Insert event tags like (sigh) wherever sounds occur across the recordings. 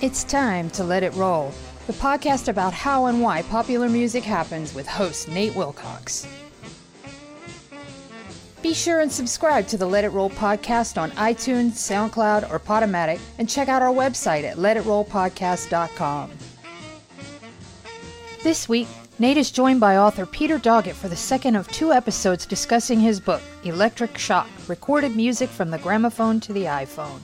It's time to let it roll. The podcast about how and why popular music happens with host Nate Wilcox. Be sure and subscribe to the Let It Roll podcast on iTunes, SoundCloud, or Podomatic, and check out our website at letitrollpodcast.com. This week, Nate is joined by author Peter Doggett for the second of two episodes discussing his book, Electric Shock Recorded Music from the Gramophone to the iPhone.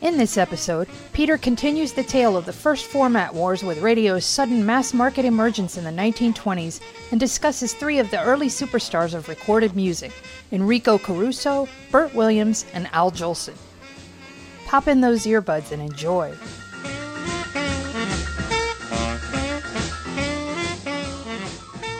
In this episode, Peter continues the tale of the first format wars with radio's sudden mass market emergence in the 1920s and discusses three of the early superstars of recorded music Enrico Caruso, Bert Williams, and Al Jolson. Pop in those earbuds and enjoy.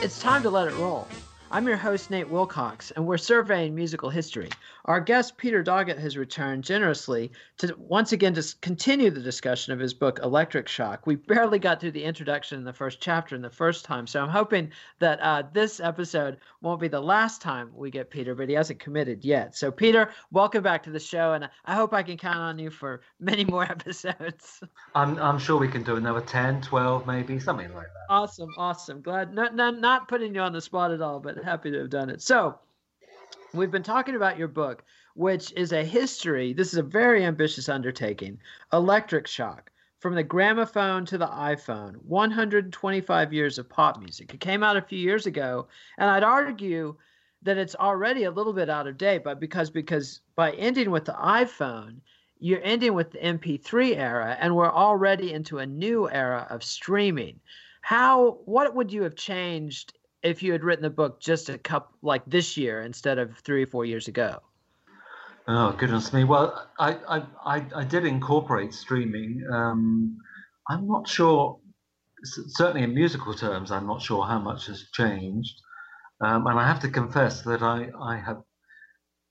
It's time to let it roll. I'm your host, Nate Wilcox, and we're surveying musical history. Our guest, Peter Doggett, has returned generously to once again to continue the discussion of his book, Electric Shock. We barely got through the introduction in the first chapter in the first time, so I'm hoping that uh, this episode won't be the last time we get Peter, but he hasn't committed yet. So, Peter, welcome back to the show, and I hope I can count on you for (laughs) many more episodes. I'm, I'm sure we can do another 10, 12, maybe, something like that. Awesome, awesome. Glad, not, not, not putting you on the spot at all, but happy to have done it. So, we've been talking about your book, which is a history. This is a very ambitious undertaking Electric Shock from the gramophone to the iPhone 125 years of pop music. It came out a few years ago, and I'd argue that it's already a little bit out of date, but because because by ending with the iPhone, you're ending with the MP3 era, and we're already into a new era of streaming. How what would you have changed if you had written the book just a couple like this year instead of three or four years ago? Oh goodness me! Well, I I I, I did incorporate streaming. Um, I'm not sure. Certainly in musical terms, I'm not sure how much has changed. Um, and I have to confess that I I have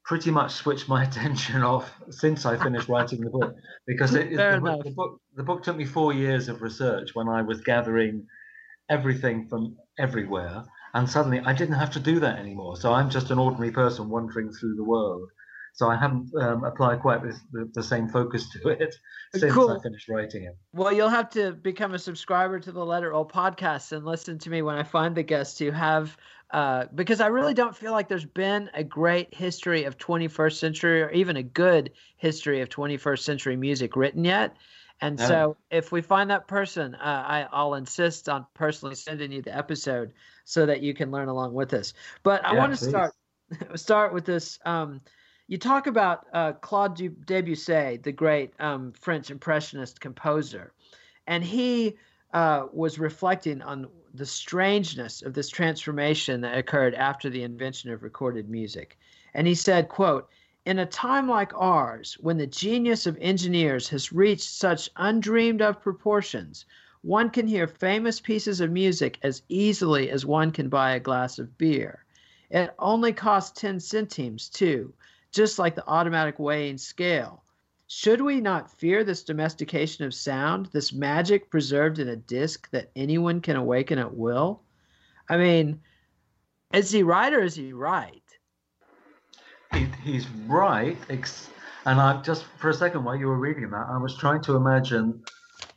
pretty much switched my (laughs) attention off since I finished writing the book because it, the, book, the book the book took me four years of research when I was gathering everything from everywhere and suddenly I didn't have to do that anymore. So I'm just an ordinary person wandering through the world. So I haven't um, applied quite the, the, the, same focus to (laughs) it since cool. I finished writing it. Well, you'll have to become a subscriber to the Let It Roll podcast and listen to me when I find the guests who have, uh, because I really don't feel like there's been a great history of 21st century or even a good history of 21st century music written yet. And so, if we find that person, uh, I, I'll insist on personally sending you the episode so that you can learn along with us. But I yeah, want to start (laughs) start with this. Um, you talk about uh, Claude Debussy, the great um, French impressionist composer, and he uh, was reflecting on the strangeness of this transformation that occurred after the invention of recorded music. And he said, "quote." In a time like ours, when the genius of engineers has reached such undreamed of proportions, one can hear famous pieces of music as easily as one can buy a glass of beer. It only costs 10 centimes, too, just like the automatic weighing scale. Should we not fear this domestication of sound, this magic preserved in a disc that anyone can awaken at will? I mean, is he right or is he right? He, he's right. And I just for a second while you were reading that, I was trying to imagine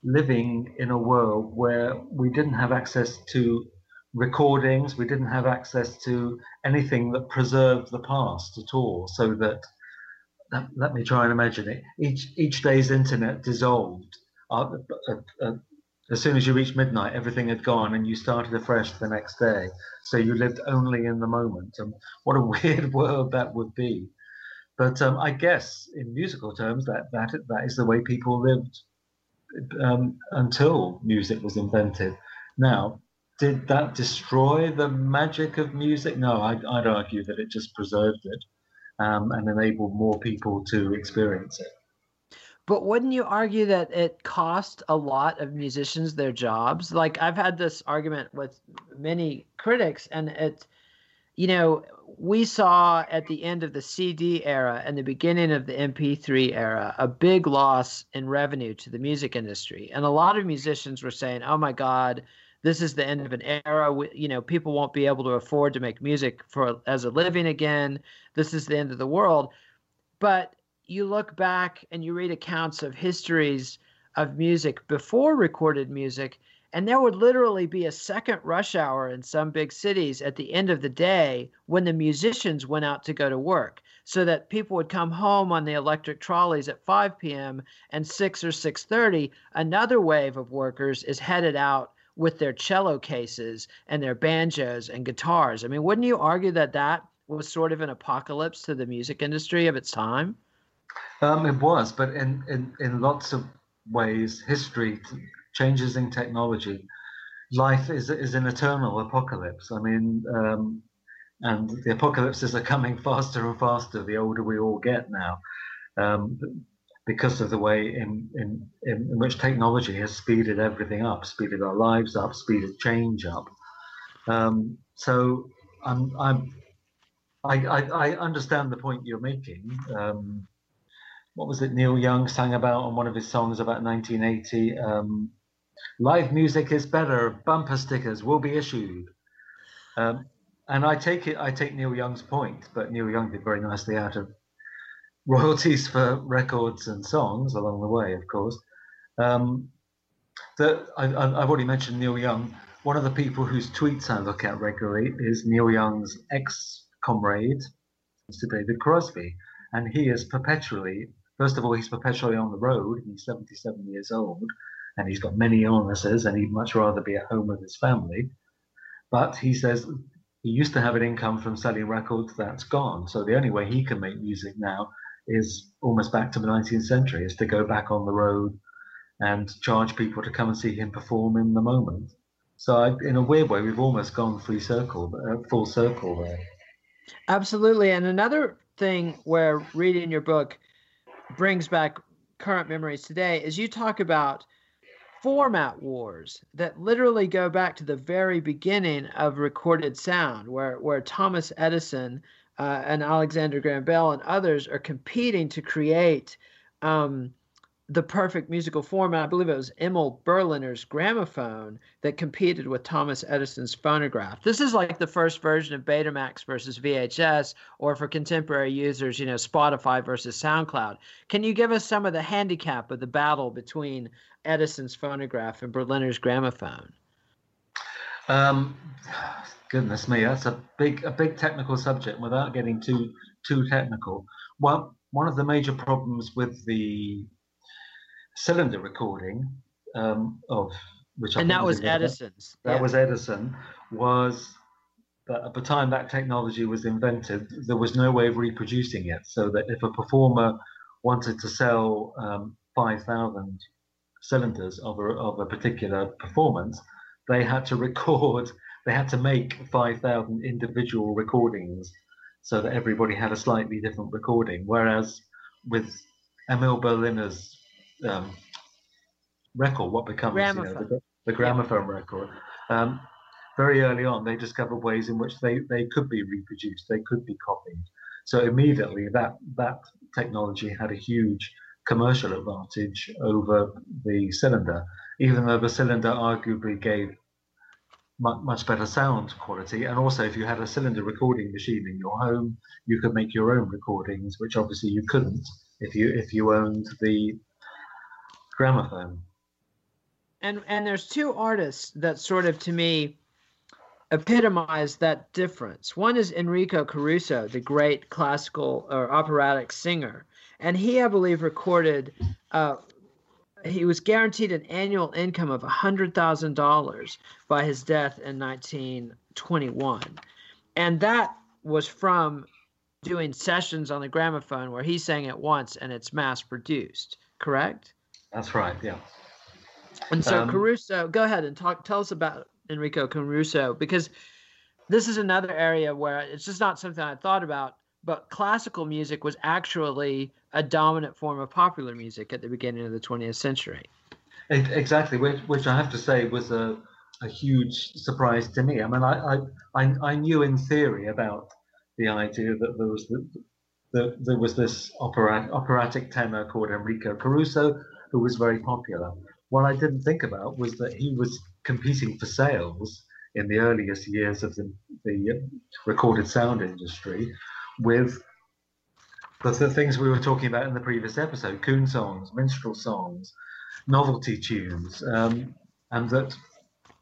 living in a world where we didn't have access to recordings. We didn't have access to anything that preserved the past at all. So that let, me try and imagine it. Each each day's internet dissolved. Uh, uh, uh, as soon as you reached midnight, everything had gone, and you started afresh the next day. So you lived only in the moment. And what a (laughs) weird world that would be. But um, I guess in musical terms, that that that is the way people lived um, until music was invented. Now, did that destroy the magic of music? No, I'd, I'd argue that it just preserved it um, and enabled more people to experience it. But wouldn't you argue that it cost a lot of musicians their jobs? Like I've had this argument with many critics, and it, you know, we saw at the end of the CD era and the beginning of the MP3 era a big loss in revenue to the music industry, and a lot of musicians were saying, "Oh my God." this is the end of an era. You know, people won't be able to afford to make music for as a living again. This is the end of the world. But you look back and you read accounts of histories of music before recorded music, and there would literally be a second rush hour in some big cities at the end of the day when the musicians went out to go to work so that people would come home on the electric trolleys at 5 p.m. and 6 or 6:30 another wave of workers is headed out with their cello cases and their banjos and guitars. I mean, wouldn't you argue that that was sort of an apocalypse to the music industry of its time? Um, it was, but in, in, in lots of ways, history, changes in technology, life is, is an eternal apocalypse. I mean, um, and the apocalypses are coming (laughs) faster and faster the older we all get now. Um, because of the way in, in, in, which technology has speeded everything up, speeded our lives up, speeded change up. Um, so I'm, I'm, I, I, I, understand the point you're making. Um, what was it Neil Young sang about on one of his songs about 1980? Um, Live music is better. Bumper stickers will be issued. Um, and I take it. I take Neil Young's point, but Neil Young did very nicely out of royalties for records and songs along the way, of course. Um, I, have already mentioned Neil Young. One of the people whose tweets I look at regularly is Neil Young's ex-comrade, Mr. David Crosby, and he is perpetually. First of all, he's perpetually on the road. He's 77 years old, and he's got many illnesses, and he'd much rather be at home with his family. But he says he used to have an income from selling records that's gone. So the only way he can make music now is almost back to the 19th century, is to go back on the road and charge people to come and see him perform in the moment. So I, in a weird way, we've almost gone full circle, uh, full circle there. Absolutely. And another thing where reading your book brings back current memories today is you talk about format wars that literally go back to the very beginning of recorded sound, where where Thomas Edison uh, and Alexander Graham Bell and others are competing to create um, the perfect musical format. I believe it was Emil Berliner's gramophone that competed with Thomas Edison's phonograph. This is like the first version of Betamax versus VHS, or for contemporary users, you know, Spotify versus SoundCloud. Can you give us some of the handicap of the battle between Edison's phonograph and Berliner's gramophone? Um, Goodness me, that's a big a big technical subject. Without getting too too technical, well, one of the major problems with the cylinder recording um, of which and that was Edison's. That, yeah. was Edison. Was that at the time that technology was invented, there was no way of reproducing it. So that if a performer wanted to sell um, five thousand cylinders of a, of a particular performance, they had to record (laughs) they had to make 5,000 individual recordings so that everybody had a slightly different recording. Whereas with Emil Berliner's um, record, what becomes you know, the, the, gramophone yeah. record, um, very early on they discovered ways in which they, they could be reproduced, they could be copied. So immediately that that technology had a huge commercial advantage over the cylinder, even though the cylinder arguably gave much better sound quality. And also, if you had a cylinder recording machine in your home, you could make your own recordings, which obviously you couldn't if you if you owned the gramophone. And and there's two artists that sort of to me epitomize that difference. One is Enrico Caruso, the great classical or operatic singer, and he, I believe, recorded. Uh, he was guaranteed an annual income of $100,000 by his death in 1921. And that was from doing sessions on the gramophone where he sang it once and it's mass produced, correct? That's right, yeah. And so um, Caruso, go ahead and talk tell us about Enrico Caruso because this is another area where it's just not something I thought about, but classical music was actually a dominant form of popular music at the beginning of the 20th century. Exactly, which, which I have to say was a, a huge surprise to me. I mean, I, I, I knew in theory about the idea that there was the, the, there was this opera, operatic tenor called Enrico Caruso, who was very popular. What I didn't think about was that he was competing for sales in the earliest years of the, the recorded sound industry with the, the things we were talking about in the previous episode coon songs, minstrel songs, novelty tunes, um, and that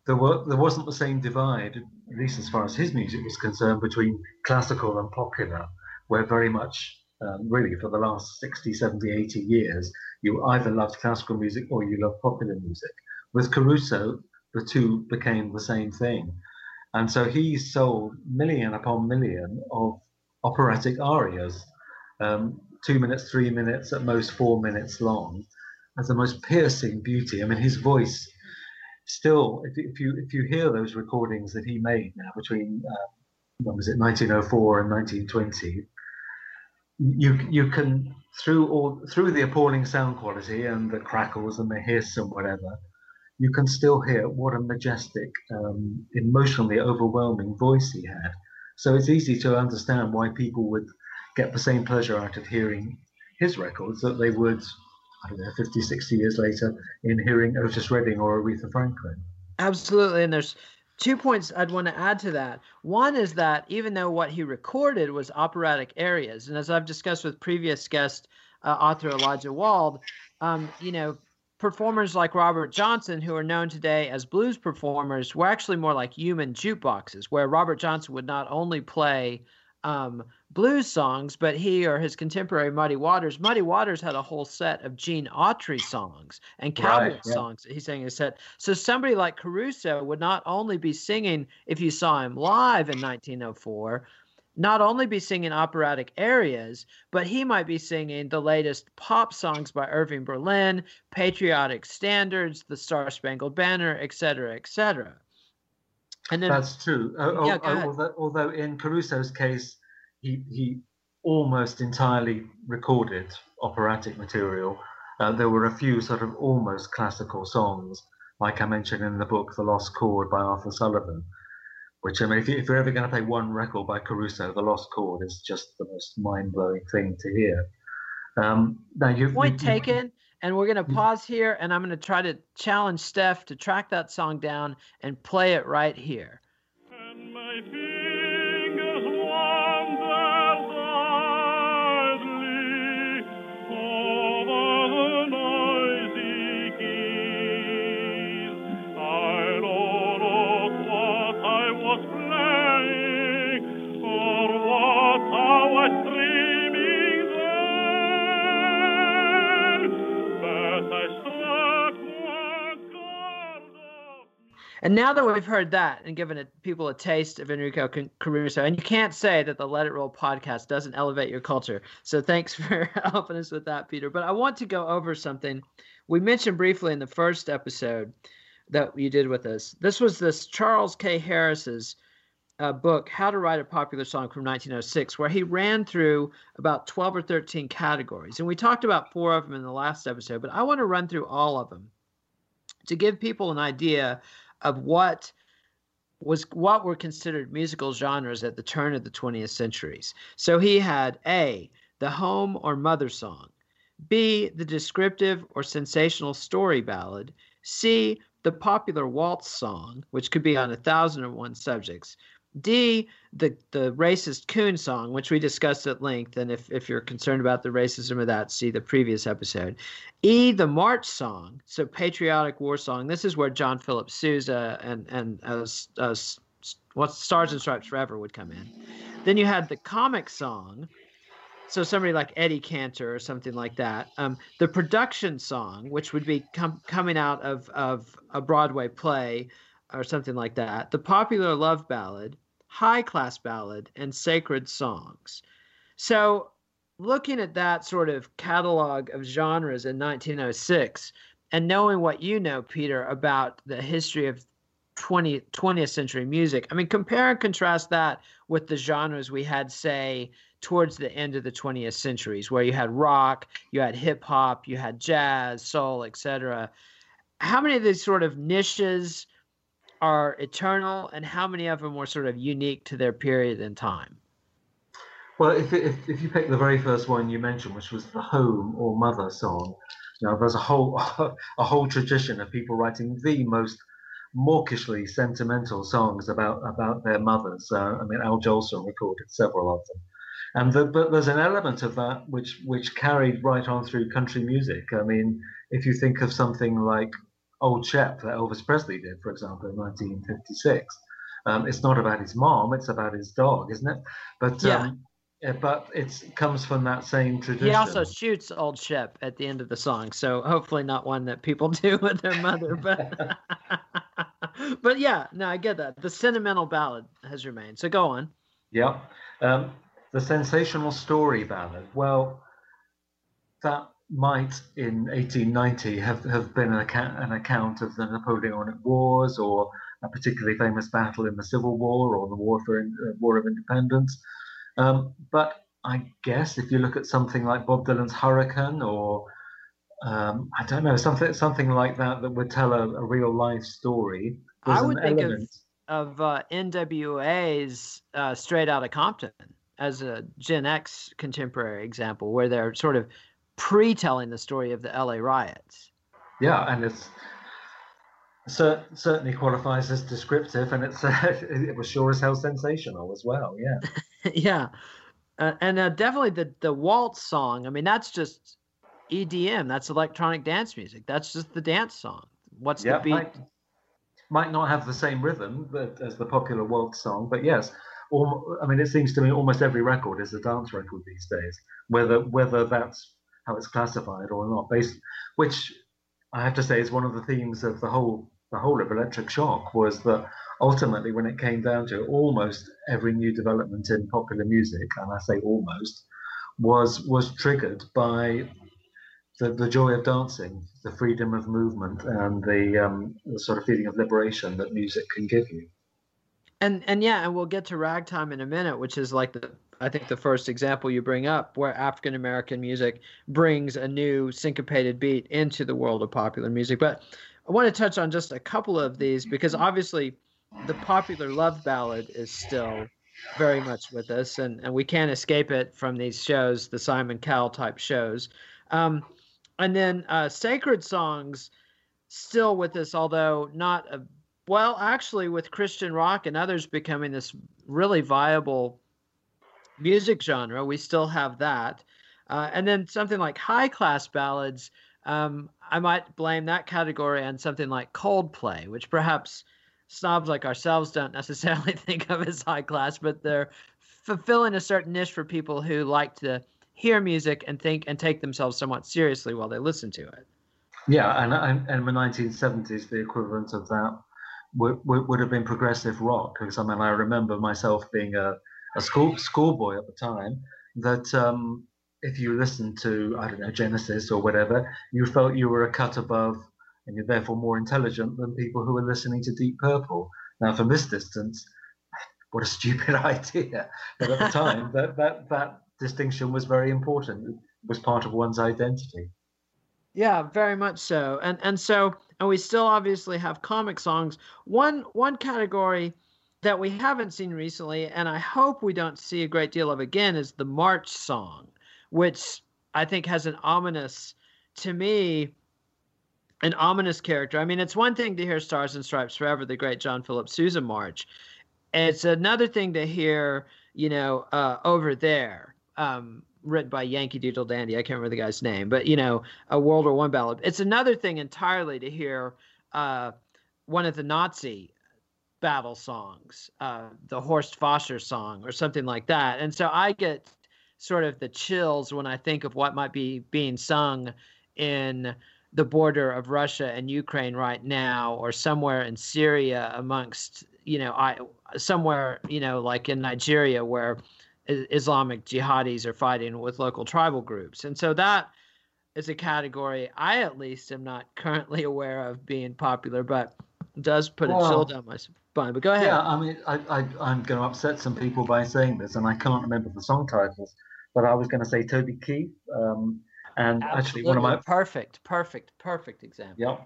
there, were, there wasn't the same divide, at least as far as his music was concerned, between classical and popular, where very much, um, really, for the last 60, 70, 80 years, you either loved classical music or you loved popular music. With Caruso, the two became the same thing. And so he sold million upon million of operatic arias, um, two minutes, three minutes, at most four minutes long, as the most piercing beauty. I mean, his voice still, if, if you if you hear those recordings that he made now between uh, when was it 1904 and 1920, you you can through all through the appalling sound quality and the crackles and the hiss and whatever you can still hear what a majestic, um, emotionally overwhelming voice he had. So it's easy to understand why people would get the same pleasure out of hearing his records that they would, I don't know, 50, 60 years later in hearing Otis Redding or Aretha Franklin. Absolutely. And there's two points I'd want to add to that. One is that even though what he recorded was operatic arias, and as I've discussed with previous guest uh, author Elijah Wald, um, you know, performers like Robert Johnson, who are known today as blues performers, were actually more like human jukeboxes, where Robert Johnson would not only play um, blues songs, but he or his contemporary Muddy Waters, Muddy Waters had a whole set of Gene Autry songs and cowboy right, yeah. songs that he sang in his set. So somebody like Caruso would not only be singing if you saw him live in 1904, not only be singing operatic arias, but he might be singing the latest pop songs by Irving Berlin, patriotic standards, the Star Spangled Banner, etc., etc. And then, that's true. Uh, yeah, oh, although, although, in Caruso's case, he he almost entirely recorded operatic material. Uh, there were a few sort of almost classical songs, like I mentioned in the book, "The Lost Chord" by Arthur Sullivan which I mean, if, you, are ever going to play one record by Caruso, The Lost Chord is just the most mind blowing thing to hear. Um, now you've, point you, taken, and we're going to mm. pause here, and I'm going to try to challenge Steph to track that song down and play it right here. And now that we've heard that and given people a taste of Enrico Caruso, and you can't say that the Let It Roll podcast doesn't elevate your culture. So thanks (laughs) for helping us with that, Peter. But I want to go over something we mentioned briefly in the first episode that you did with us. This was this Charles K. Harris's uh, book, How to Write a Popular Song from 1906, where he ran through about 12 or 13 categories. And we talked about four of them in the last episode, but I want to run through all of them to give people an idea of what was what were considered musical genres at the turn of the 20th centuries. So he had A, the home or mother song, B, the descriptive or sensational story ballad, C, the popular waltz song, which could be on a thousand and one subjects, D, the the racist coon song, which we discussed at length, and if, if you're concerned about the racism of that, see the previous episode. E, the march song, so patriotic war song. This is where John Philip Sousa and and as what Stars and Stripes Forever would come in. Then you had the comic song, so somebody like Eddie Cantor or something like that. Um, the production song, which would be com- coming out of of a Broadway play or something like that. The popular love ballad, high class ballad, and sacred songs. So looking at that sort of catalog of genres in 1906 and knowing what you know, Peter, about the history of 20, 20th century music, I mean, compare and contrast that with the genres we had, say, towards the end of the 20th centuries, where you had rock, you had hip hop, you had jazz, soul, etc. How many of these sort of niches are eternal, and how many of them were sort of unique to their period in time? Well, if, if, if you pick the very first one you mentioned, which was the home or mother song, you know, there's a whole (laughs) a whole tradition of people writing the most mawkishly sentimental songs about about their mothers. Uh, I mean, Al Jolson recorded several of them, and the, but there's an element of that which which carried right on through country music. I mean, if you think of something like Old Shep that Elvis Presley did, for example, in 1956. Um, it's not about his mom; it's about his dog, isn't it? But yeah. um, but it comes from that same tradition. He also shoots Old Shep at the end of the song, so hopefully not one that people (laughs) do with their mother. But (laughs) but yeah, no, I get that. The sentimental ballad has remained. So go on. Yeah, um, the sensational story ballad. Well, that might in 1890 have, have been an account, an account of the Napoleonic Wars or a particularly famous battle in the Civil War or the War for uh, War of Independence. Um, but I guess if you look at something like Bob Dylan's Hurricane or um, I don't know something something like that that would tell a, a real life story. I would think element. of of uh, NWA's uh, Straight Outta Compton as a Gen X contemporary example, where they're sort of pre-telling the story of the LA riots. Yeah, and it's certainly qualifies as descriptive, and it's (laughs) uh, it was sure as hell sensational as well. Yeah, (laughs) yeah, uh, and uh, definitely the the waltz song. I mean, that's just EDM. That's electronic dance music. That's just the dance song. What's yeah, the beat? Might, might not have the same rhythm but, as the popular waltz song, but yes. I mean, it seems to me almost every record is a dance record these days. Whether whether that's how it's classified or not, based, which I have to say is one of the themes of the whole the whole of Electric Shock was that ultimately, when it came down to it, almost every new development in popular music, and I say almost, was was triggered by the, the joy of dancing, the freedom of movement, and the, um, the sort of feeling of liberation that music can give you. And and yeah, and we'll get to ragtime in a minute, which is like the I think the first example you bring up where African American music brings a new syncopated beat into the world of popular music. But I want to touch on just a couple of these because obviously the popular love ballad is still very much with us and, and we can't escape it from these shows, the Simon Cowell type shows. Um, and then uh, sacred songs still with us, although not a well, actually, with Christian rock and others becoming this really viable music genre, we still have that. Uh, and then something like high class ballads, um, I might blame that category on something like Coldplay, which perhaps snobs like ourselves don't (laughs) necessarily think of as high class, but they're fulfilling a certain niche for people who like to hear music and think and take themselves somewhat seriously while they listen to it. Yeah, and, and, in the 1970s, the equivalent of that would, would, would have been progressive rock. Because I mean, I remember myself being a a school schoolboy at the time that um, if you listened to I don't know Genesis or whatever, you felt you were a cut above and you're therefore more intelligent than people who were listening to Deep Purple. Now, from this distance, (laughs) what a stupid (laughs) idea! But at the time, (laughs) that that that distinction was very important. It was part of one's identity. Yeah, very much so. And and so and we still obviously have comic songs. One one category that we haven't seen recently, and I hope we don't see a great deal of again, is the March song, which I think has an ominous, to me, an ominous character. I mean, it's one thing to hear Stars and Stripes Forever, the great John Philip Sousa march. It's another thing to hear, you know, uh, over there, um, written by Yankee Doodle Dandy. I can't remember the guy's name, but you know, a World War One ballad. It's another thing entirely to hear uh, one of the Nazi battle songs, uh, the Horst Foster song or something like that. And so I get sort of the chills when I think of what might be being sung in the border of Russia and Ukraine right now, or somewhere in Syria amongst, you know, I somewhere, you know, like in Nigeria where Islamic jihadis are fighting with local tribal groups. And so that is a category I at least am not currently aware of being popular, but does put well, a chill down my spine. But go ahead. Yeah, I mean, I, I, I'm going to upset some people by saying this, and I can't remember the song titles, but I was going to say Toby Keith. Um, and Absolutely. actually, one of my perfect, perfect, perfect example. Yeah,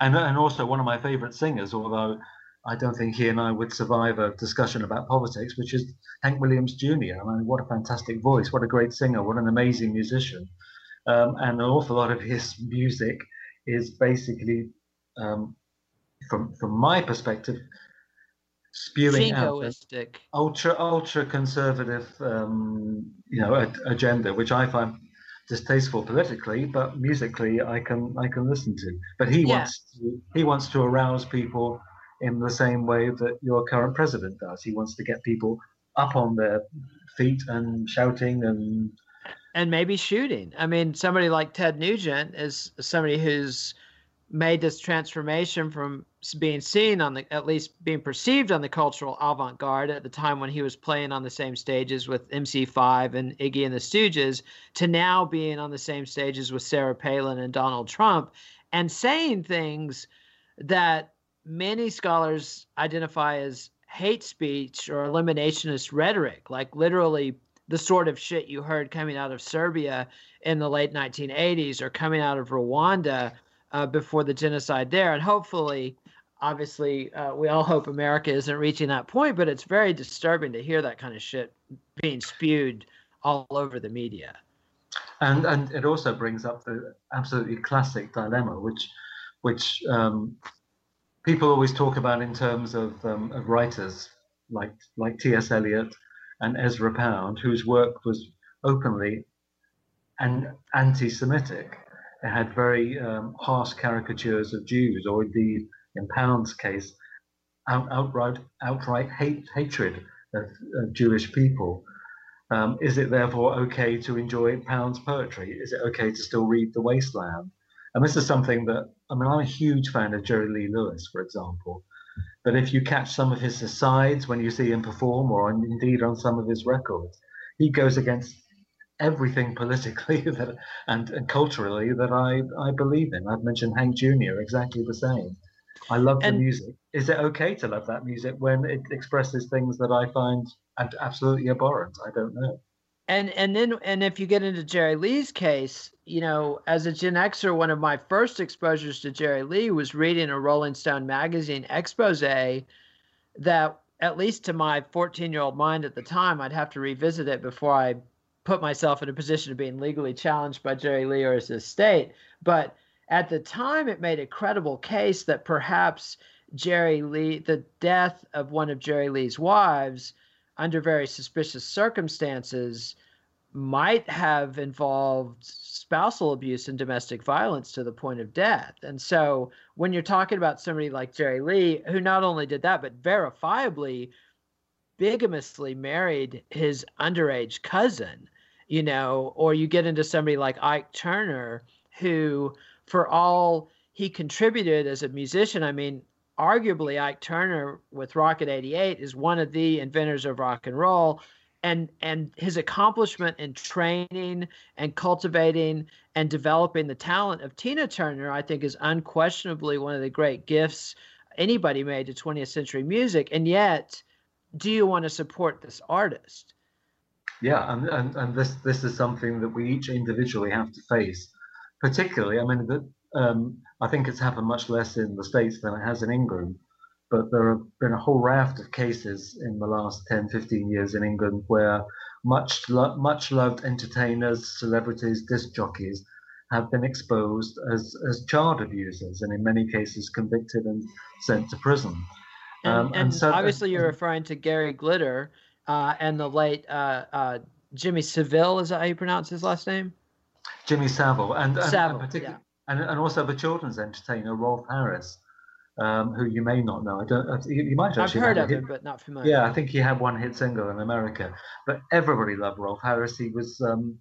and and also one of my favorite singers, although I don't think he and I would survive a discussion about politics, which is Hank Williams Jr. I mean, what a fantastic voice, what a great singer, what an amazing musician. Um, and an awful lot of his (laughs) music is basically, um, from from my perspective, spewing out ultra ultra conservative, um, you know, a, agenda, which I find distasteful politically, but musically I can I can listen to. But he yeah. wants to, he wants to arouse people in the same way that your current president does. He wants to get people up on their feet and shouting and and maybe shooting. I mean, somebody like Ted Nugent is somebody who's made this transformation from being seen on the at least being perceived on the cultural avant-garde at the time when he was playing on the same stages with MC5 and Iggy and the Stooges to now being on the same stages with Sarah Palin and Donald Trump and saying things that many scholars identify as hate speech or eliminationist rhetoric, like literally the sort of shit you heard coming out of Serbia in the late 1980s or coming out of Rwanda uh, before the genocide there. And hopefully, obviously, uh, we all hope America isn't reaching that point, but it's very disturbing to hear that kind of shit being spewed all over the media. And and it also brings up the absolutely classic dilemma, which which um, people always talk about in terms of, um, of writers like like T.S. Eliot and Ezra Pound, whose work was openly and anti-Semitic. It had very um, harsh caricatures of Jews, or indeed, in Pound's case, out, outright outright hate hatred of, of Jewish people. Um, is it therefore okay to enjoy Pound's poetry? Is it okay to still read The Wasteland? And this is something that I mean, I'm a huge fan of Jerry Lee Lewis, for example. But if you catch some of his asides when you see him perform, or indeed on some of his records, he goes against everything (laughs) politically that, and, and culturally that I, I believe in. I've mentioned Hank Jr. exactly the same. I love and, the music. Is it okay to love that music when it expresses things that I find absolutely abhorrent? I don't know and and then and if you get into Jerry Lee's case, you know, as a Gen Xer, one of my first exposures to Jerry Lee was reading a Rolling Stone magazine expose that, at least to my 14 year old mind at the time, I'd have to revisit it before I put myself in a position of being legally challenged by Jerry Lee or his estate. But at the time, it made a credible case that perhaps Jerry Lee, the death of one of Jerry Lee's wives, under very suspicious circumstances might have involved spousal abuse and domestic violence to the point of death. And so when you're talking about somebody like Jerry Lee, who not only did that, but verifiably bigamously married his underage cousin, you know, or you get into somebody like Ike Turner, who, for all he contributed as a musician, I mean, arguably Ike Turner with Rocket 88 is one of the inventors of rock and roll. And and his accomplishment in training and cultivating and developing the talent of Tina Turner I think is unquestionably one of the great gifts anybody made to 20th century music. And yet do you want to support this artist? Yeah and, and, and this this is something that we each individually have to face particularly i mean the, um, I think it's happened much less in the States than it has in England. But there have been a whole raft of cases in the last 10, 15 years in England where much, lo- much loved entertainers, celebrities, disc jockeys have been exposed as, as child abusers and in many cases convicted and sent to prison. And, um, and, and so, obviously, you're referring to Gary Glitter uh, and the late uh, uh, Jimmy Savile. Is that how you pronounce his last name? Jimmy Savile, and, and, Savile, and particularly and, and also the children's entertainer Rolf Harris, um, who you may not know. I don't. You, you might actually. I've heard of him, but not familiar. Yeah, I think he had one hit single in America, but everybody loved Rolf Harris. He was um,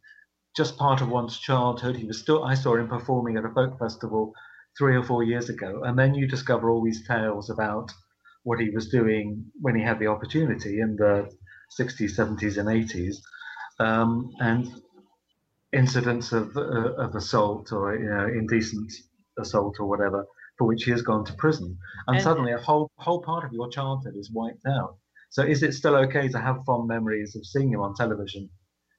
just part of one's childhood. He was still. I saw him performing at a folk festival three or four years ago, and then you discover all these tales about what he was doing when he had the opportunity in the 60s, 70s, and 80s, um, and incidents of uh, of assault or you know indecent assault or whatever for which he has gone to prison, and, and suddenly a whole whole part of your childhood is wiped out. So is it still okay to have fond memories of seeing him on television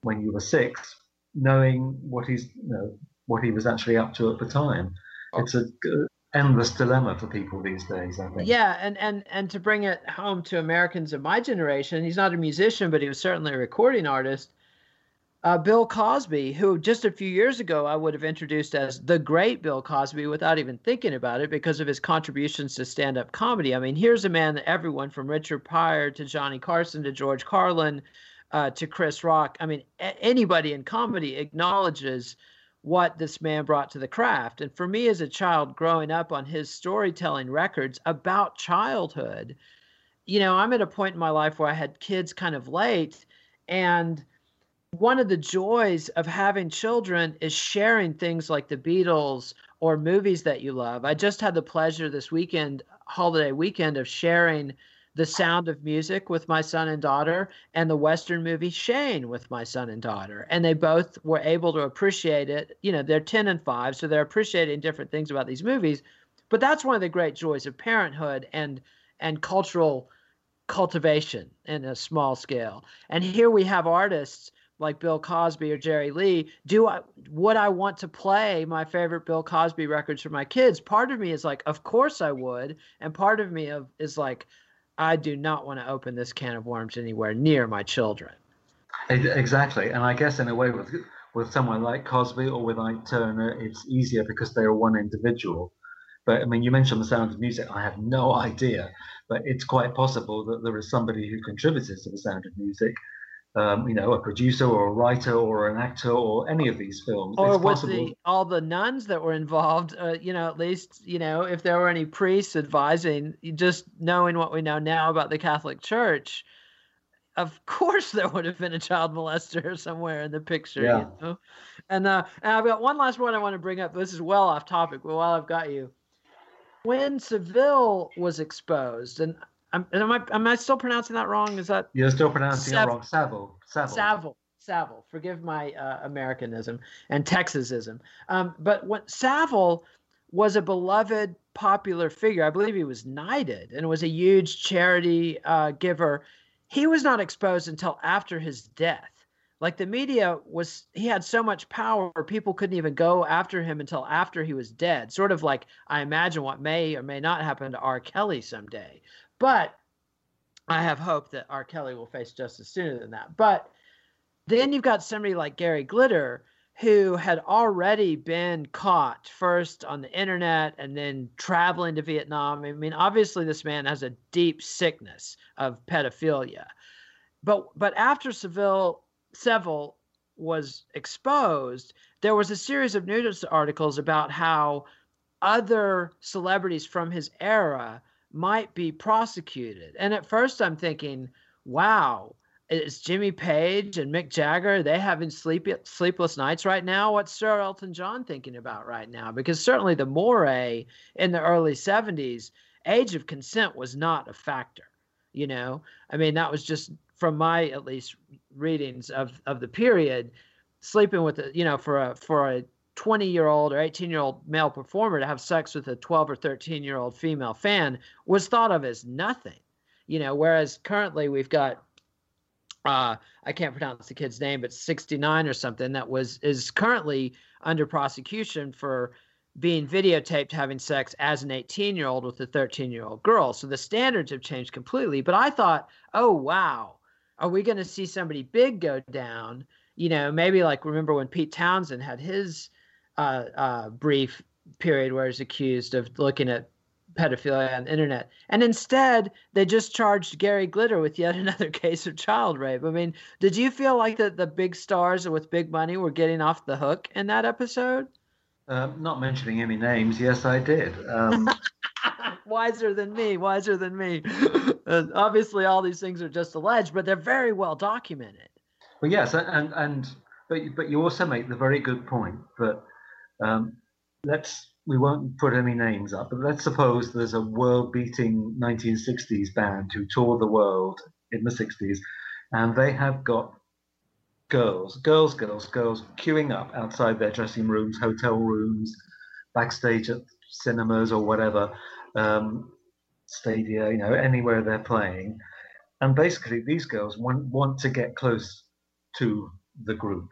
when you were six, knowing what he's you know what he was actually up to at the time? Oh. It's a endless dilemma for people these days. I think. Yeah, and and and to bring it home to Americans of my generation, he's not a musician, but he was certainly a recording artist uh, Bill Cosby, who just a few years ago I would have introduced as the great Bill Cosby without even thinking about it because of his contributions to stand up comedy. I mean, here's a man that everyone from Richard Pryor to Johnny Carson to George Carlin uh, to Chris Rock, I mean, a- anybody in comedy acknowledges what this man brought to the craft. And for me as a child growing up on his storytelling records about childhood, you know, I'm at a point in my life where I had kids kind of late and one of the joys of having children is sharing things like the Beatles or movies that you love. I just had the pleasure this weekend, holiday weekend, of sharing The Sound of Music with my son and daughter and the Western movie Shane with my son and daughter. And they both were able to appreciate it. You know, they're 10 and 5, so they're appreciating different things about these movies. But that's one of the great joys of parenthood and and cultural cultivation in a small scale. And here we have artists like Bill Cosby or Jerry Lee, do I would I want to play my favorite Bill Cosby records for my kids? Part of me is like, of course I would, and part of me of, is like, I do not want to open this can of worms anywhere near my children. Exactly, and I guess in a way with with someone like Cosby or with Ike Turner, it's easier because they are one individual. But I mean, you mentioned the sound of music. I have no (laughs) idea, but it's quite possible that there is somebody who contributed to the sound of music um, you know, a producer or a writer or an actor or any of these films. Or it's with the, all the nuns that were involved, uh, you know, at least, you know, if there were any priests advising, just knowing what we know now about the Catholic Church, of (laughs) course there would have been a child molester (laughs) somewhere in the picture. Yeah. You know? And, uh, and I've got one last one I want to bring up. This is well off topic, but while I've got you, when Seville was exposed, and am I am I still pronouncing that wrong? Is that you're still pronouncing Sav- it wrong? Savile. Savile. Savile. Savile. Forgive my uh, Americanism and Texasism. Um, but when Savile was a beloved, popular figure, I believe he was knighted and was a huge charity uh, giver. He was not exposed until after his death. Like the media was, he had so much power, people couldn't even go after him until after he was dead. Sort of like I imagine what may or may not happen to R. Kelly someday. But I have hope that R. Kelly will face justice sooner than that. But then you've got somebody like Gary Glitter who had already been caught first on the internet and then traveling to Vietnam. I mean, obviously this man has a deep sickness of pedophilia. But but after Seville Seville was exposed, there was a series of news articles about how other celebrities from his era might be prosecuted. And at first I'm thinking, wow, is Jimmy Page and Mick Jagger they having sleep sleepless nights right now? What's Sir Elton John thinking about right now? Because certainly the moray in the early 70s, age of consent was not a factor. You know, I mean that was just from my at least readings of of the period, sleeping with a you know for a for a 20 year old or 18 year old male performer to have sex with a 12 or 13 year old female fan was thought of as nothing you know whereas currently we've got uh, I can't pronounce the kid's name, but 69 or something that was is currently under prosecution for being videotaped having sex as an 18 year old with a 13 year old girl. So the standards have changed completely. But I thought, oh wow, are we going to see somebody big go down? You know, maybe like remember when Pete Townshend had his uh, uh, brief period where he's accused of looking at pedophilia on the internet. And instead, they just charged Gary Glitter with yet (laughs) another case of child rape. I mean, did you feel like that the big stars with big money were getting off the hook in that episode? Um, not mentioning any names, yes, I did. Um, (laughs) (laughs) wiser than me, wiser than me. obviously, all these things are just alleged, but they're very well documented. Well, yes, and and but but you also make the very good point that um, let's we won't put any names up, but let's suppose there's a world-beating 1960s band who toured the world in the 60s, and they have got girls, girls, girls, girls queuing up outside their dressing rooms, hotel rooms, backstage at cinemas or whatever, um, stadia, you know, anywhere they're playing. And basically, these girls want, want to get close to the group.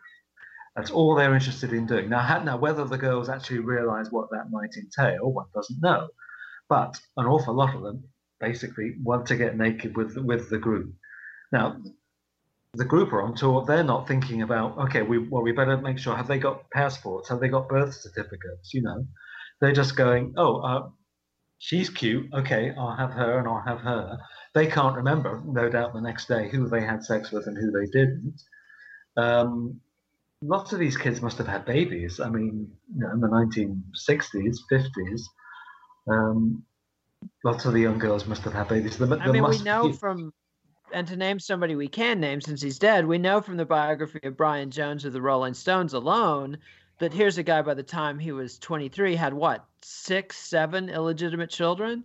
That's all they're interested in doing. Now, now, whether the girls actually realize what that might entail, one doesn't know. But an awful lot of them basically want to get naked with with the group. Now, the group are on tour. They're not thinking about okay, we well we better make sure have they got passports, have they got birth certificates? You know, they're just going, oh, uh, she's cute. Okay, I'll have her and I'll have her. They can't remember, no doubt, the next day who they had sex with and who they didn't. Um, lots of these kids must have had babies. I mean, you know, in the 1960s, 50s, um, lots of the young girls must have had babies. I mean, we know be... from, and to name somebody we can name since he's dead, we know from the biography of Brian Jones of the Rolling Stones alone that here's a guy by the time he was 23 had what six seven illegitimate children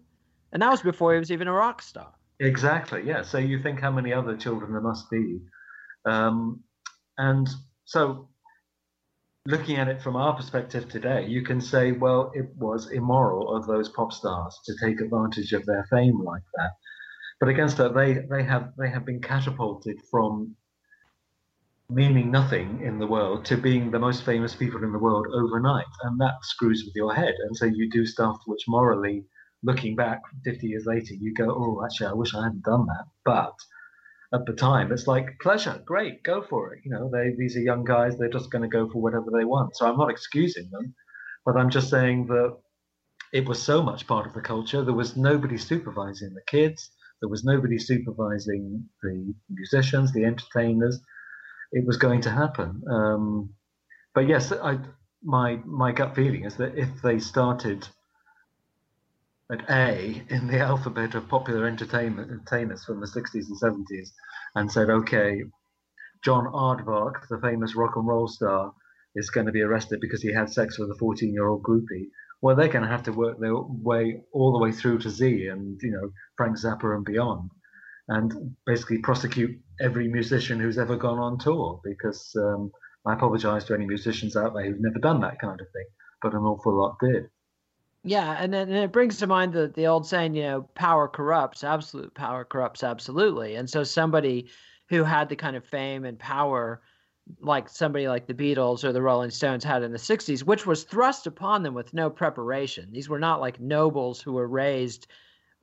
and that was before he was even a rock star exactly yeah so you think how many other children there must be um, and so looking at it from our perspective today you can say well it was immoral of those pop stars to take advantage of their fame like that but against that they they have they have been catapulted from meaning nothing in the world to being the most famous people in the world overnight. And that screws with your head. And so you do stuff which morally, looking back 50 years later, you go, oh, actually, I wish I hadn't done that. But at the time, it's like pleasure, great, go for it. You know, they these are young guys, they're just going to go for whatever they want. So I'm not excusing them, but I'm just saying that it was so much part of the culture. There was nobody supervising the kids. There was nobody supervising the musicians, the entertainers it was going to happen. Um, but yes, I, my my gut feeling is that if they started at A in the alphabet of popular entertainment entertainers from the 60s and 70s and said, okay, John Aardvark, the famous rock and roll star, is going to be arrested because he had sex with a 14 year old groupie. Well, they're going to have to work their way all the way through to Z and, you know, Frank Zappa and beyond and basically prosecute every musician who's ever gone on tour because um, I apologize to any musicians out there who've never done that kind of thing, but an awful lot did. Yeah, and then and it brings to mind the the old saying, you know, power corrupts, absolute power corrupts absolutely. And so somebody who had the kind of fame and power like somebody like the Beatles or the Rolling Stones had in the 60s, which was thrust upon them with no preparation. These were not like nobles who were raised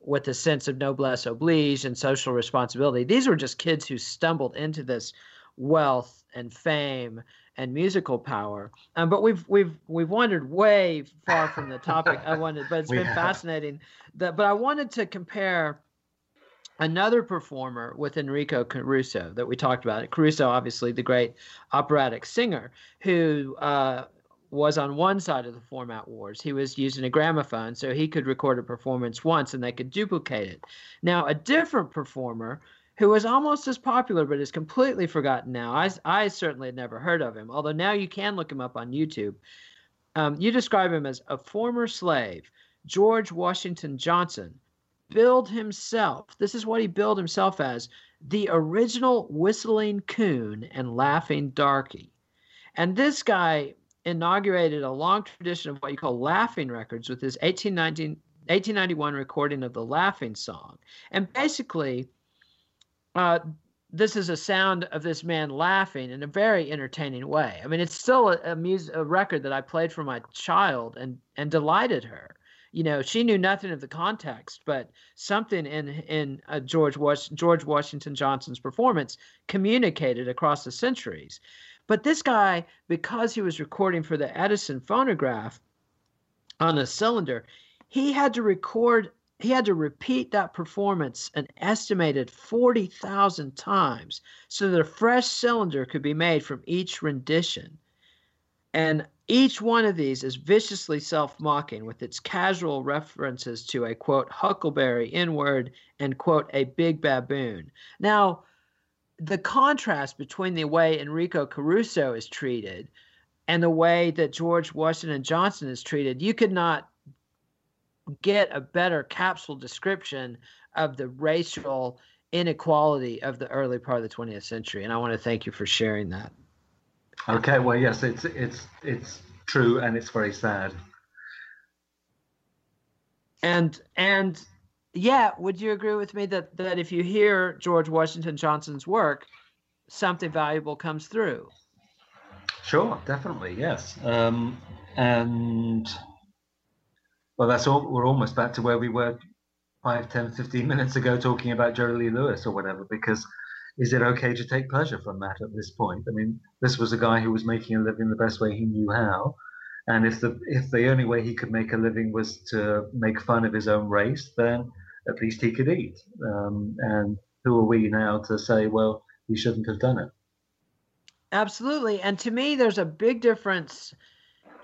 with a sense of noblesse oblige and social responsibility. These were just kids who stumbled into this wealth and fame and musical power. Um, but we've we've we've wandered way far from the topic I wanted, but it's (laughs) been fascinating. That but I wanted to compare another performer with Enrico Caruso that we talked about. Caruso, obviously the great operatic singer, who uh, was on one side of the format wars. He was using a gramophone, so he could record a performance once and they could duplicate it. Now, a different performer who was almost as popular but is completely forgotten now. I, I certainly had never heard of him, although now you can look him up on YouTube. Um, you describe him as a former slave, George Washington Johnson, billed himself. This is what he billed himself as the original whistling coon and laughing darky. And this guy inaugurated a long tradition of what you call laughing records with his 1891 recording of the laughing song. And basically, uh, this is a sound of this man laughing in a very entertaining way. I mean, it's still a, a, music, a record that I played for my child and, and delighted her. You know, she knew nothing of the context, but something in in uh, George Was- George Washington Johnson's performance communicated across the centuries. But this guy, because he was recording for the Edison phonograph on a cylinder, he had to record, he had to repeat that performance an estimated 40,000 times so that a fresh cylinder could be made from each rendition. And each one of these is viciously self mocking with its casual references to a quote, huckleberry, inward, and quote, a big baboon. Now, the contrast between the way Enrico Caruso is treated and the way that George Washington Johnson is treated, you could not get a better capsule description of the racial inequality of the early part of the 20th century. And I want to thank you for sharing that. Okay, well, yes, it's it's it's true, and it's very sad. And and yeah, would you agree with me that that if you hear George Washington Johnson's work, something valuable comes through? Sure, definitely, yes. Um, and well, that's all. We're almost back to where we were 5, 10, 15 minutes ago talking about Jerry Lee Lewis or whatever, because is it okay to take pleasure from that at this point? I mean, this was a guy who was making a living the best way he knew how. And if the if the only way he could make a living was to make fun of his own race, then at least he could eat. Um, and who are we now to say, well, he shouldn't have done it? Absolutely. And to me, there's a big difference.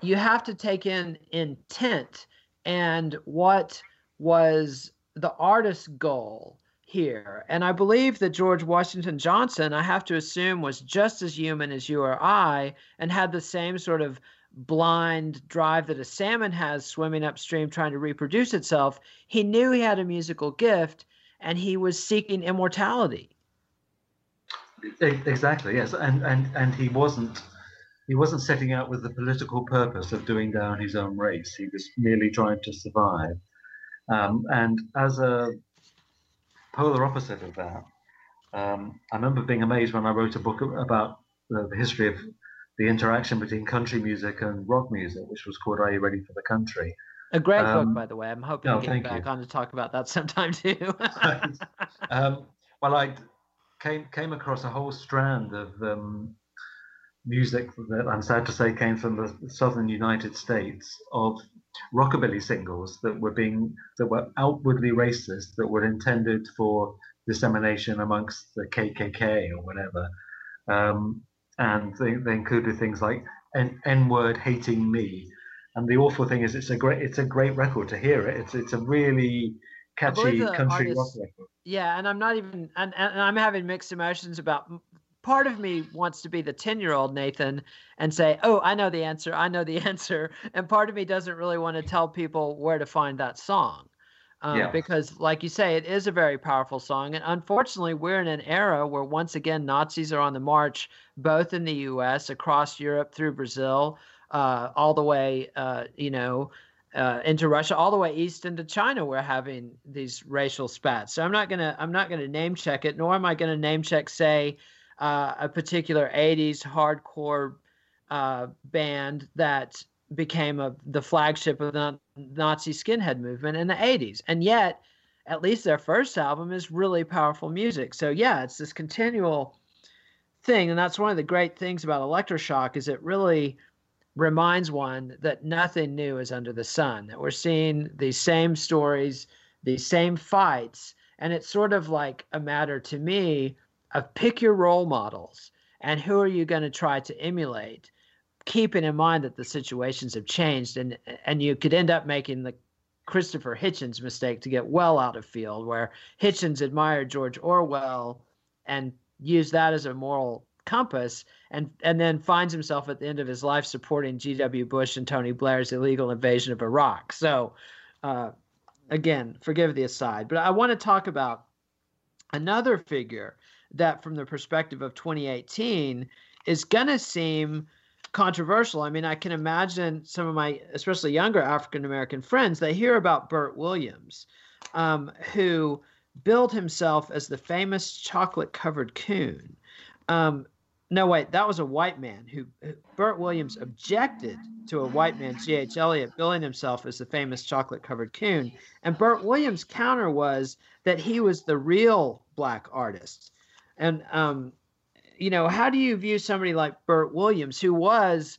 You have to take in intent and what was the artist's goal here. And I believe that George Washington Johnson, I have to assume, was just as human as you or I and had the same sort of blind drive that a salmon has swimming upstream trying to reproduce itself. He knew he had a musical gift and he was seeking immortality. Exactly, yes. And, and, and he wasn't. He wasn't setting out with the political purpose of doing down his own race. He was merely trying to survive. Um, and as a polar opposite of that. Um, I remember being amazed when I wrote a book about the, the, history of the interaction between country music and rock music, which was called "Are You Ready for the Country?" A great um, book, by the way. I'm hoping no, to get back you. on to talk about that (laughs) sometime too. (laughs) um, well, I came came across a whole strand of um, music that I'm sad to say came from the southern United States of rockabilly singles that were being that were outwardly racist that were intended for dissemination amongst the KKK or whatever, um, and they, they, included things like N, word hating me. And the awful thing is, it's a great it's a great record to hear it. It's it's a really catchy country rock record. Yeah, and I'm not even and, and I'm having mixed emotions about part of me wants to be the 10 year old Nathan and say, Oh, I know the answer. I know the (laughs) answer. And part of me doesn't really want to tell people where to find that song. Um, yeah. Because, like you say, it is a very powerful song. And unfortunately, we're in an era where, once again, Nazis are on the march, both in the US, across Europe, through Brazil, uh, all the way, uh, you know, uh, into Russia, all the way east into China. We're having these racial spats. So I'm not gonna I'm not gonna name check it, nor am I gonna name check say uh, a particular 80s hardcore uh, band that became a, the flagship of the Nazi skinhead movement in the 80s. And yet, at least their first album is really powerful music. So yeah, it's this continual thing, and that's one of the great things about electroshock is it really reminds one that nothing new is under the sun. That we're seeing these same stories, these same fights, and it's sort of like a matter to me of pick your role models and who are you going to try to emulate keeping in mind that the situations have changed and and you could end up making the Christopher Hitchens mistake to get well out of field where Hitchens admired George Orwell and used that as a moral compass and and then finds himself at the end of his life supporting G.W. Bush and Tony Blair's illegal invasion of Iraq. So uh, again, forgive the aside, but I want to talk about another figure that from the perspective of 2018 is going to seem controversial. I mean, I can imagine some of my, especially younger African American friends, they hear about Bert Williams, um, who billed himself as the famous chocolate covered coon. Um, no, wait, that was a white man who, Bert Williams objected to a white man, G.H. Elliott, billing himself as the famous chocolate covered coon. And Bert Williams' counter was that he was the real black artist. And um, you know, how do you view somebody like Bert Williams, who was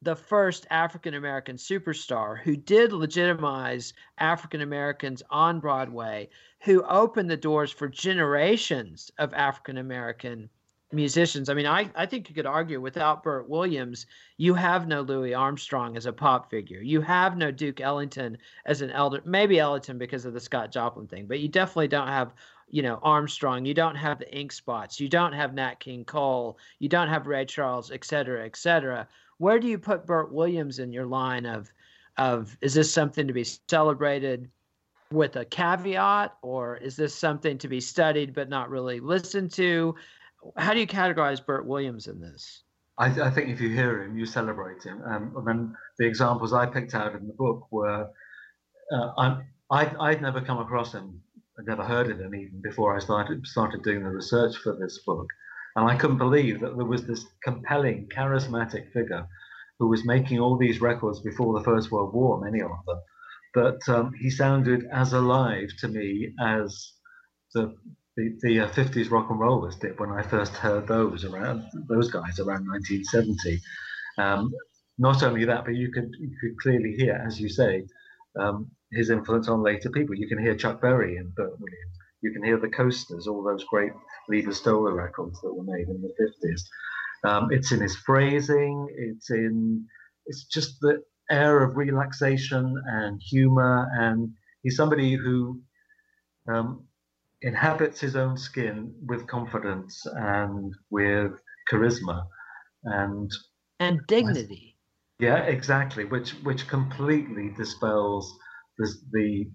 the first African American superstar, who did legitimize African Americans on Broadway, who opened the doors for generations of African American musicians. I mean, I, I think you could argue without Bert Williams, you have no Louis Armstrong as a pop figure. You have no Duke Ellington as an elder, maybe Ellington because of the Scott Joplin thing, but you definitely don't have, you know, Armstrong. You don't have the Ink Spots. You don't have Nat King Cole. You don't have Ray Charles, et cetera, et cetera. Where do you put Bert Williams in your line of, of is this something to be celebrated? with a caveat or is this something to be studied but not really listened to how do you categorize Bert Williams in this? I, th- I think if you hear him, you celebrate him. Um, and then the examples I picked out in the book were uh, I'd, I'd never come across him, I'd never heard of him even before I started started doing the research for this book. And I couldn't believe that there was this compelling, charismatic figure who was making all these records before the First World War, many of them. But um, he sounded as alive to me as the the, the uh, 50s rock and rollers did when I first heard those around those guys around 1970. Um, not only that, but you could you could clearly hear, as you say, um, his influence on later people. You can hear Chuck Berry and Bert Williams. You can hear the Coasters, all those great Leiber Stoller records that were made in the 50s. Um, it's in his phrasing. It's in it's just the air of relaxation and humor, and he's somebody who um, inhabits his own skin with confidence and with charisma and and dignity. Yeah, exactly. Which which completely dispels the, the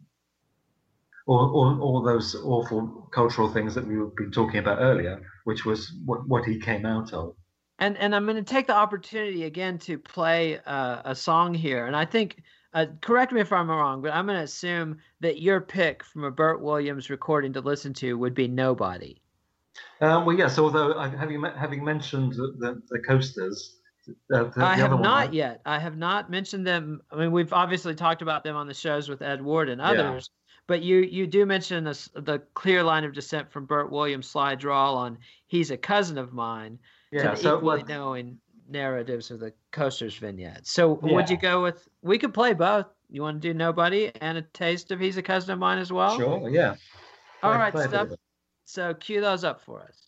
all, all, all those awful cultural things that we've been talking about earlier, which was what, what he came out of. And and I'm going to take the opportunity again to play uh, a song here, and I think uh, correct me if I'm wrong, but I'm going to assume that your pick from a Bert Williams recording to listen to would be Nobody. Um, well, yes. Although having having mentioned the, the, the coasters, uh, the, I have not one, yet. I have not mentioned them. I mean, we've obviously talked about them on the shows with Ed Ward and others. Yeah. But you you do mention this, the clear line of descent from Bert Williams slide draw on "He's a cousin of mine." Yeah, to so equally knowing narratives of the coasters vignette. So yeah. would you go with? We could play both. You want to do nobody and a taste of he's a cousin of mine as well. Sure. Yeah. All right, stuff. So cue those up for us.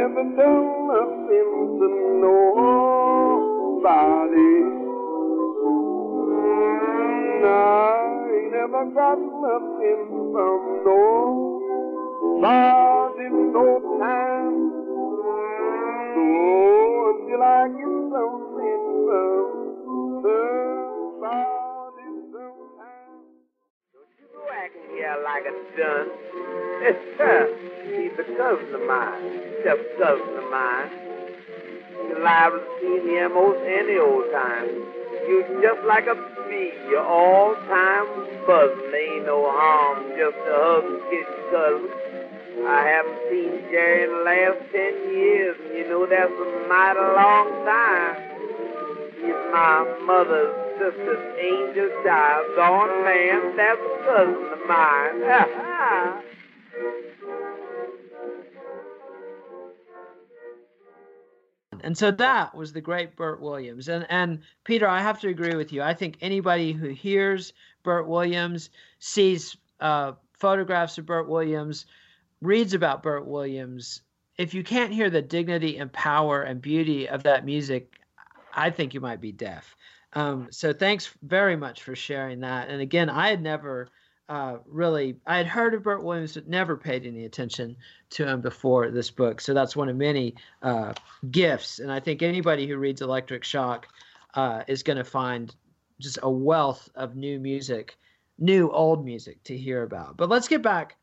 Never done nothing to nobody. Mm, I never got nothing from nobody no time mm, until I get something from somebody here like a dunce. He's a cousin of mine, just cousin of mine. You're liable to see me almost any old time. You just like a bee, you're all time buzzing. Ain't no harm, just a hug, and kiss, your cousin. I haven't seen Jerry in the last ten years, and you know that's a mighty long time. He's my mother's sister's angel child, gone man, that's a cousin of mine. (laughs) And so that was the great Bert Williams. And and Peter, I have to agree with you. I think anybody who hears Bert Williams, sees uh, photographs of Bert Williams, reads about Bert Williams, if you can't hear the dignity and power and beauty of that music, I think you might be deaf. Um, so thanks very much for sharing that. And again, I had never uh, really I had heard of Bert Williams, but never paid any attention to him before this book. So that's one of many uh, gifts. And I think anybody who reads Electric Shock uh, is going to find just a wealth of new music, new old music to hear about. But let's get back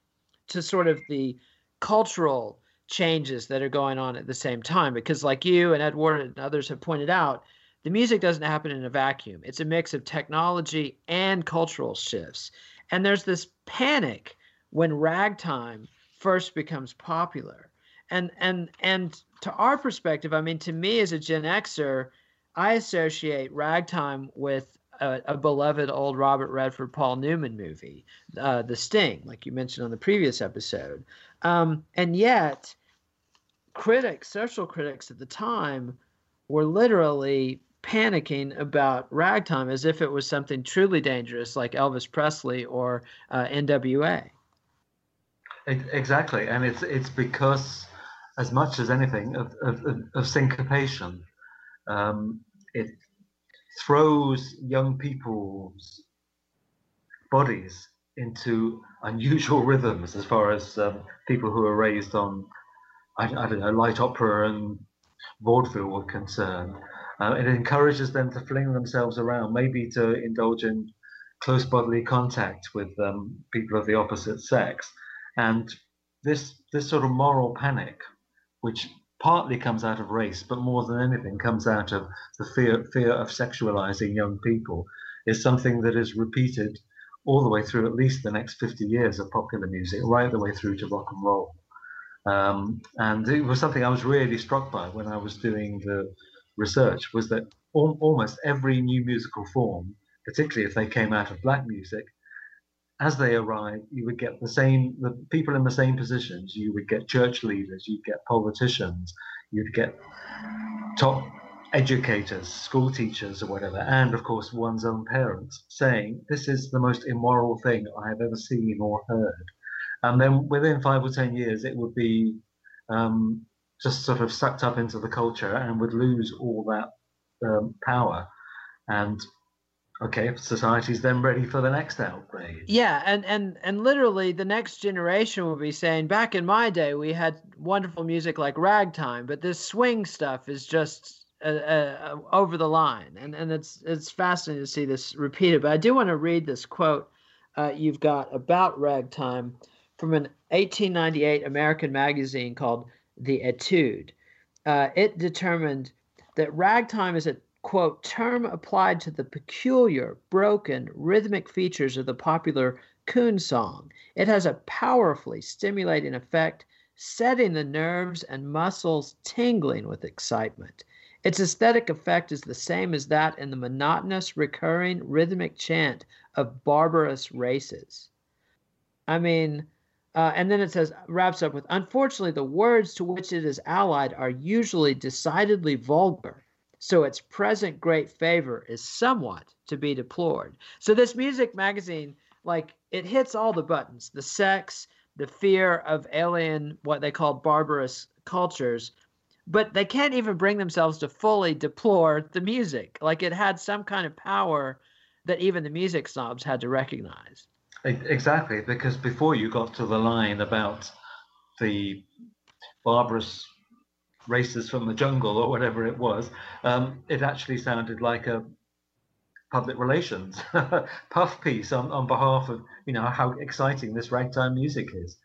to sort of the cultural changes that are going on at the same time because like you and Ed Ward and others have pointed out the music doesn't happen in a vacuum. It's a mix of technology and cultural shifts. And there's this panic when ragtime first becomes popular. And and and to our perspective i mean to me as a gen xer i associate ragtime with a, a, beloved old Robert Redford Paul Newman movie, uh, The Sting, like you mentioned on the previous episode. Um, and yet, critics, social critics at the time, were literally panicking about ragtime as if it was something truly dangerous, like Elvis Presley or uh, NWA. Exactly, and it's it's because, as much as anything, of of, of syncopation. Um, it throws young people's bodies into unusual (laughs) rhythms as far as um, people who are raised on, I, I, don't know, light opera and vaudeville were concerned. Uh, it encourages them to fling themselves around, maybe to indulge in close bodily contact with um, people of the opposite sex. And this this sort of moral panic, which partly comes out of race, but more than anything comes out of the fear fear of sexualizing young people, is something that is repeated all the way through at least the next 50 years of popular music, right the way through to rock and roll. Um, and it was something I was really struck by when I was doing the research was that al- almost every new musical form, particularly if they came out of black music, as they arrived, you would get the same the people in the same positions. You would get church leaders, you'd get politicians, you'd get top educators, school teachers, or whatever, and of course one's own parents saying this is the most immoral thing I have ever seen or heard. And then within five or ten years, it would be um, just sort of sucked up into the culture and would lose all that um, power. And okay, society's then ready for the next outrage. Yeah, and and and literally the next generation will be saying, back in my day, we had wonderful music like ragtime, but this swing stuff is just uh, uh, over the line, and and it's it's fascinating to see this repeated. But I do want to read this quote uh, you've got about ragtime from an 1898 American magazine called The Etude. Uh, it determined that ragtime is a quote, term applied to the peculiar, broken, rhythmic features of the popular coon song. It has a powerfully stimulating effect, setting the nerves and muscles tingling with excitement. Its aesthetic effect is the same as that in the monotonous, recurring, rhythmic chant of barbarous races. I mean, uh, and then it says, wraps up with, unfortunately, the words to which it is allied are usually decidedly vulgar so its present great favor is somewhat to be deplored. So this music magazine, like it hits all the buttons: the sex, the fear of alien, what they call barbarous cultures, but they can't even bring themselves to fully deplore the music. Like it had some kind of power that even the music snobs had to recognize. Exactly, because before you got to the line about the barbarous races from the jungle or whatever it was, um, it actually sounded like a public relations (laughs) puff piece on, on behalf of you know how exciting this ragtime music is.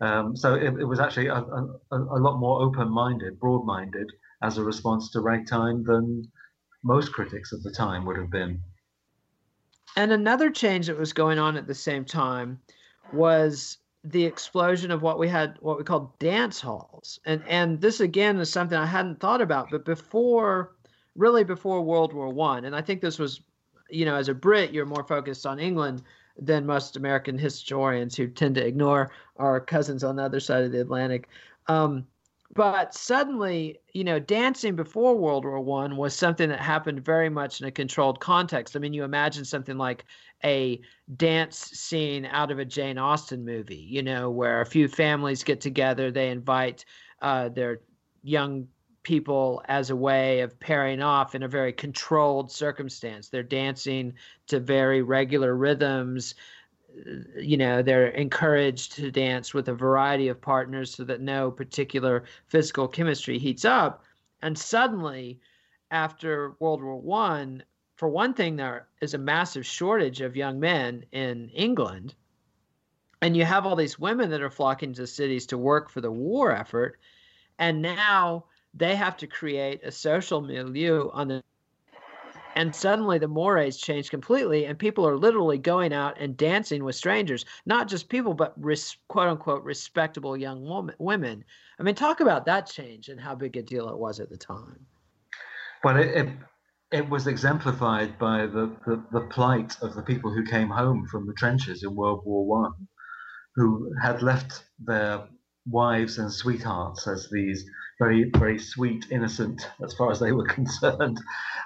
Um, so it, it, was actually a, a, a lot more open-minded, broad-minded as a response to ragtime than most critics of the time would have been. And another change that was going on at the same time was the explosion of what we had what we called dance halls. And and this again is something i hadn't thought about but before really before world war one and i think this was you know as a brit you're more focused on england than most american historians who tend to ignore our cousins on the other side of the atlantic. Um, but suddenly you know dancing before world war one was something that happened very much in a controlled context. I mean you imagine something like a dance scene out of a jane austen movie you know where a few families get together they invite uh, their young people as a way of pairing off in a very controlled circumstance. They're dancing to very regular rhythms you know they're encouraged to dance with a variety of partners so that no particular physical chemistry heats up. And suddenly after world war one for one thing there is a massive shortage of young men in england. And you have all these women that are flocking to cities to work for the war effort. And now they have to create a social milieu on the and suddenly the mores change completely and people are literally going out and dancing with strangers not just people but res- quote unquote respectable young woman, women. I mean talk about that change and how big a deal it was at the time. Well it, it, it was exemplified by the, the, the plight of the people who came home from the trenches in world war one who had left their wives and sweethearts as these very very sweet innocent as far as they were (laughs) concerned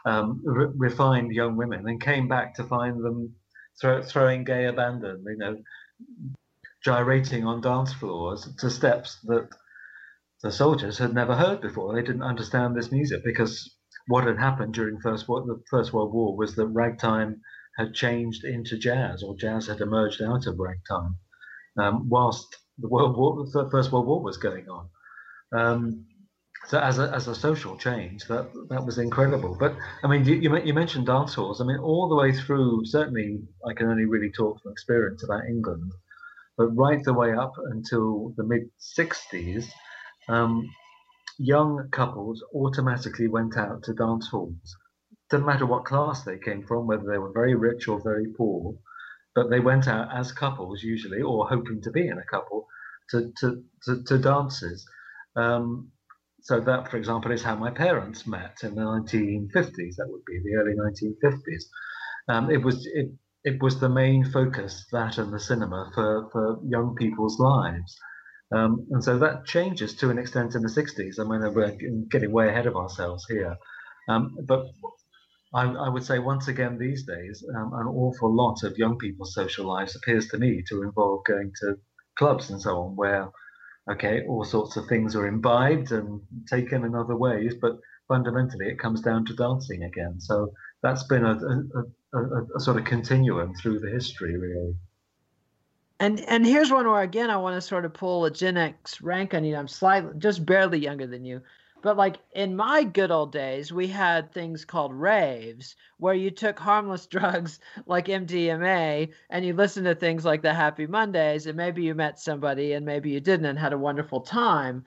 um, re- refined young women and came back to find them throw, throwing gay abandon you know gyrating on dance floors to steps that the soldiers had never heard before. They didn't understand this music because what had happened during first the First World War was that ragtime had changed into jazz, or jazz had emerged out of ragtime, um, whilst the World War, the First World War was going on. Um, so as a, as a social change, that that was incredible. But I mean, you, you mentioned dance halls. I mean, all the way through. Certainly, I can only really talk from experience about England, but right the way up until the mid '60s, um, young couples automatically went out to dance halls. Didn't matter what class they came from, whether they were very rich or very poor, but they went out as couples usually, or hoping to be in a couple, to to to, to dances. Um, so that, for example, is how my parents met in the 1950s. That would be the early 1950s. Um, it was it, it was the main focus that and the cinema for, for young people's lives. Um, and so that changes to an extent in the 60s. I mean, we're getting way ahead of ourselves here. Um, but I, I, would say once again these days, um, an awful lot of young people's social lives appears to me to involve going to clubs and so on, where okay, all sorts of things are imbibed and taken in other ways, but fundamentally it comes down to dancing again. So that's been a, a, a, a sort of continuum through the history, really. And and here's one where again I want to sort of pull a Gen X rank on you. I'm slightly just barely younger than you. But like in my good old days, we had things called raves where you took harmless (laughs) drugs like MDMA and you listened to things like the Happy Mondays and maybe you met somebody and maybe you didn't and had a wonderful time.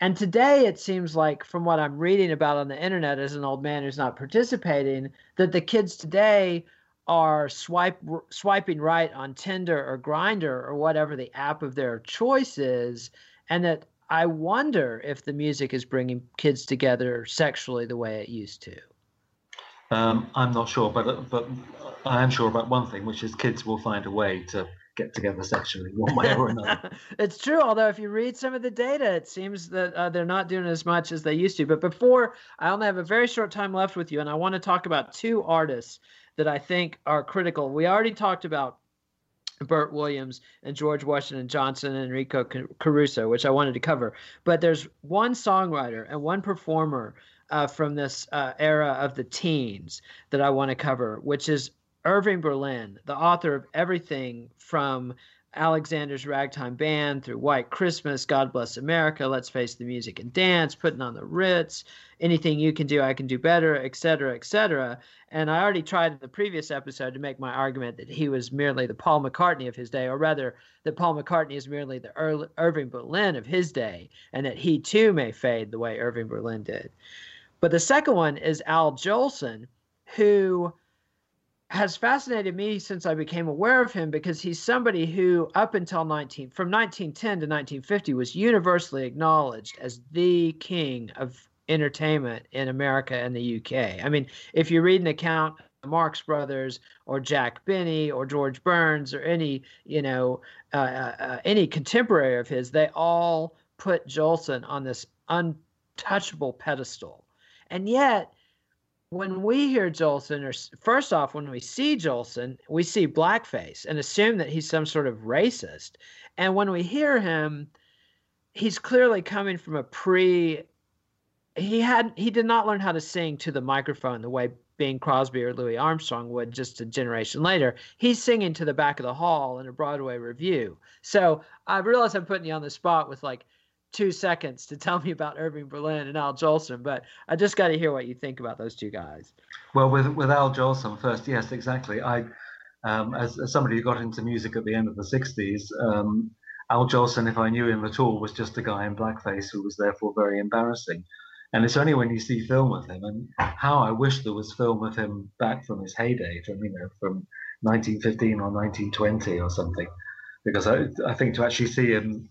And today it seems like from what I'm reading about on the internet as an old man who's not participating that the kids today are swipe swiping right on Tinder or Grindr or whatever the app of their choice is and that I wonder if the music is bringing kids together sexually the way it used to. Um, I'm not sure, but but I am sure about one thing, which is kids will find a way to get together sexually one way or another. (laughs) it's true. Although if you read some of the data, it seems that uh, they're not doing as much as they used to. But before, I only have a very short time left with you, and I want to talk about two artists that I think are critical. We already talked about Bert Williams and George Washington Johnson and Enrico Caruso, which I wanted to cover. But there's one songwriter and one performer uh, from this uh, era of the teens that I want to cover, which is Irving Berlin, the author of everything from Alexander's Ragtime Band through White Christmas, God Bless America, Let's Face the Music and Dance, Putting on the Ritz, Anything You Can Do, I Can Do Better, etc., etc. And I already tried in the previous episode to make my argument that he was merely the Paul McCartney of his day, or rather, that Paul McCartney is merely the Ir- Irving Berlin of his day, and that he too may fade the way Irving Berlin did. But the second one is Al Jolson, who has fascinated me since I became aware of him because he's somebody who, up until 19, from 1910 to 1950, was universally acknowledged as the king of entertainment in America and the UK. I mean, if you read an account of Marx Brothers or Jack Benny or George Burns or any, you know, uh, uh, uh any contemporary of his, they all put Jolson on this untouchable pedestal. And yet, when we hear Jolson, or first off, when we see Jolson, we see blackface and assume that he's some sort of racist. And when we hear him, he's clearly coming from a pre. He had he did not learn how to sing to the microphone the way Bing Crosby or Louis Armstrong would just a generation later. He's singing to the back of the hall in a Broadway revue. So I realize I'm putting you on the spot with like two seconds to tell me about Irving Berlin and Al Jolson, but I just got to hear what you think about those two guys. Well, with with Al Jolson first, yes, exactly. I, um, as, as, somebody who got into music at the end of the '60s, um, Al Jolson, if I knew him at all, was just a guy in blackface who was therefore very embarrassing. And it's only when you see film of him, and how I wish there was film of him back from his heyday, from you know, from 1915 or 1920 or something, because I, I think to actually see him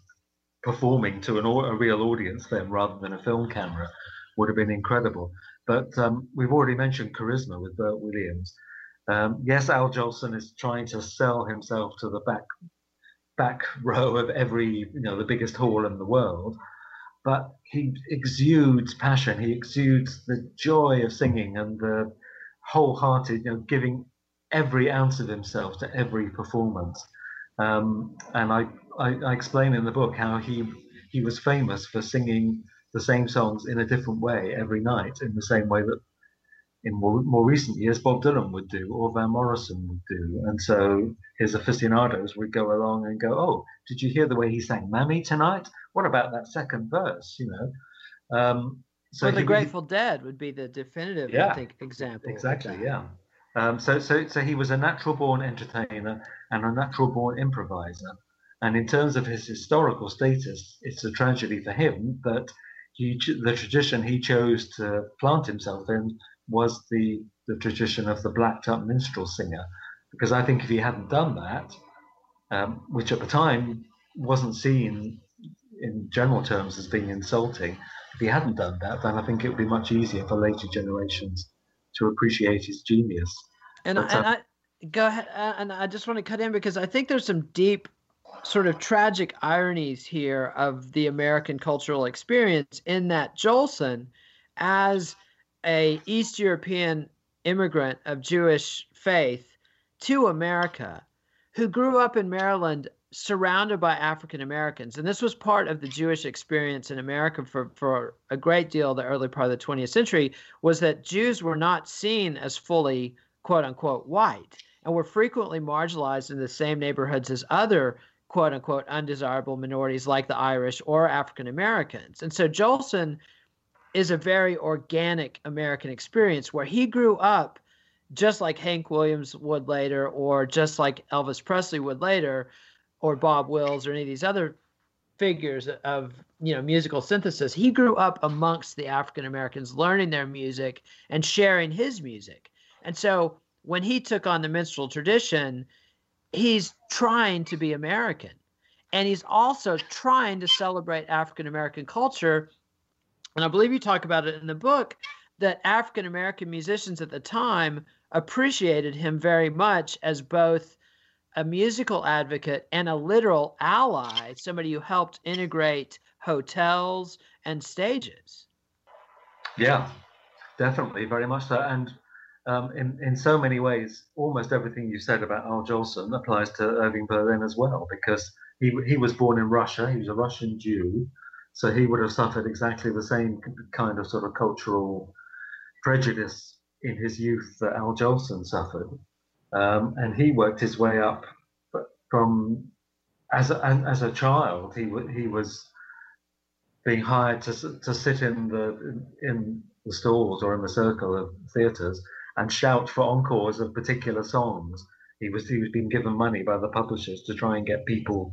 performing to an, a real audience then rather than a film camera would have been incredible. But um, we've already mentioned charisma with Bert Williams. Um, yes, Al Jolson is trying to sell himself to the back back row of every you know the biggest hall in the world, but he exudes passion. He exudes the joy of singing and the wholehearted, you know, giving every ounce of himself to every performance. Um, and I I, I explain in the book how he he was famous for singing the same songs in a different way every night, in the same way that in more, more recent years Bob Dylan would do or Van Morrison would do. And so his aficionados would go along and go, "Oh, did you hear the way he sang Mammy tonight? What about that second verse?" You know. Um, so well, the Grateful Dead would be the definitive, yeah, I think, example. Exactly. Yeah. Um, so, so, so he was a natural-born entertainer and a natural-born improviser. And in terms of his historical status, it's a tragedy for him that he, the tradition he chose to plant himself in was the, the tradition of the blacked up minstrel singer. Because I think if he hadn't done that, um, which at the time wasn't seen in general terms as being insulting, if he hadn't done that, then I think it would be much easier for later generations to appreciate his genius. And, but, and uh, I go ahead, uh, and I just want to cut in because I think there's some deep, sort of tragic ironies here of the American cultural experience in that Jolson, as a East European immigrant of Jewish faith to America, who grew up in Maryland surrounded by African Americans. And this was part of the Jewish experience in America for, for a great deal of the early part of the 20th century was that Jews were not seen as fully quote unquote white and were frequently marginalized in the same neighborhoods as other quote unquote undesirable minorities like the Irish or African Americans. And so Jolson is a very organic American experience where he grew up just like Hank Williams would later, or just like Elvis Presley would later, or Bob Wills or any of these other figures of you know musical synthesis he grew up amongst the african americans learning their music and sharing his music and so when he took on the minstrel tradition he's trying to be american and he's also trying to celebrate african american culture and i believe you talk about it in the book that african american musicians at the time appreciated him very much as both a musical advocate and a literal ally, somebody who helped integrate hotels and stages. Yeah, definitely, very much so. And um, in, in so many ways, almost everything you said about Al Jolson applies to Irving Berlin as well, because he, he was born in Russia, he was a Russian Jew, so he would have suffered exactly the same kind of sort of cultural prejudice in his youth that Al Jolson suffered. Um, and he worked his way up from as a, as a child. He he was being hired to to sit in the in the stalls or in the circle of theatres and shout for encores of particular songs. He was he was being given money by the publishers to try and get people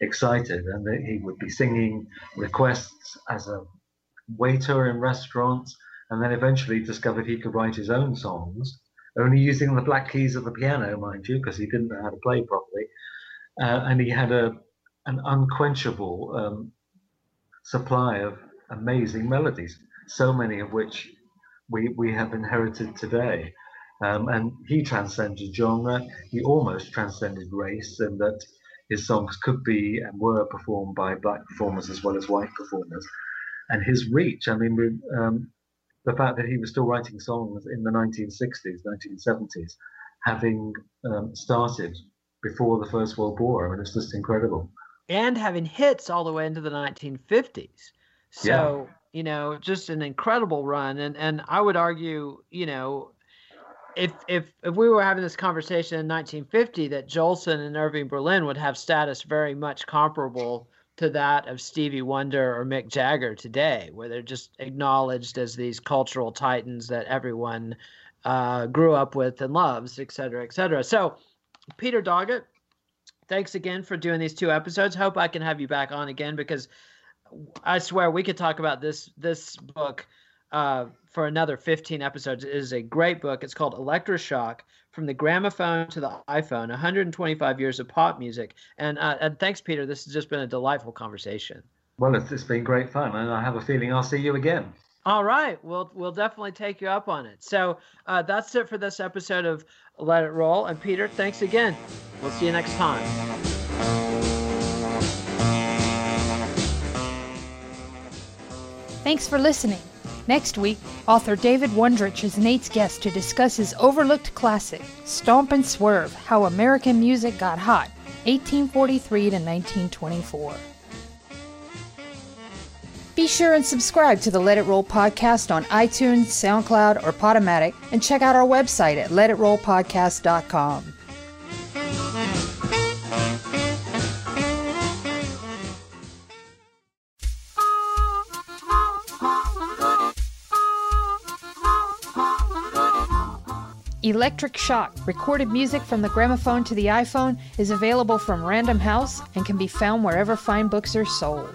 excited, and he would be singing requests as a waiter in restaurants, and then eventually discovered he could write his own songs only using the black keys of the piano, mind you, because he didn't know how to play properly. Uh, and he had a an unquenchable um, supply of amazing melodies, so many of which we, we have inherited today. Um, and he transcended genre, he almost transcended race, and that his songs could be and were performed by black performers as well as white performers. And his reach, I mean, um, the fact that he was still writing songs in the 1960s, 1970s, having um, started before the First World War. I mean, it's just incredible. And having hits all the way into the 1950s. So, yeah. you know, just an incredible run. And and I would argue, you know, if if if we were having this conversation in 1950, that Jolson and Irving Berlin would have status very much comparable to that of Stevie Wonder or Mick Jagger today, where they're just acknowledged as these cultural titans that everyone uh, grew up with and loves, et cetera, et cetera. So, Peter Doggett, thanks again for doing these two episodes. Hope I can have you back on again because I swear we could talk about this this book uh, for another 15 episodes. It is a great book. It's called Electroshock From the Gramophone to the iPhone 125 Years of Pop Music. And, uh, and thanks, Peter. This has just been a delightful conversation. Well, it's, it's been great fun. And I have a feeling I'll see you again. All right, we'll we'll definitely take you up on it. So uh, that's it for this episode of Let It Roll. And Peter, thanks again. We'll see you next time. Thanks for listening. Next week, author David Wondrich is Nate's guest to discuss his overlooked classic, Stomp and Swerve How American Music Got Hot, 1843 to 1924. Be sure and subscribe to the Let It Roll podcast on iTunes, SoundCloud, or Podomatic, and check out our website at letitrollpodcast.com. Electric Shock, recorded music from the gramophone to the iPhone, is available from Random House and can be found wherever fine books are sold.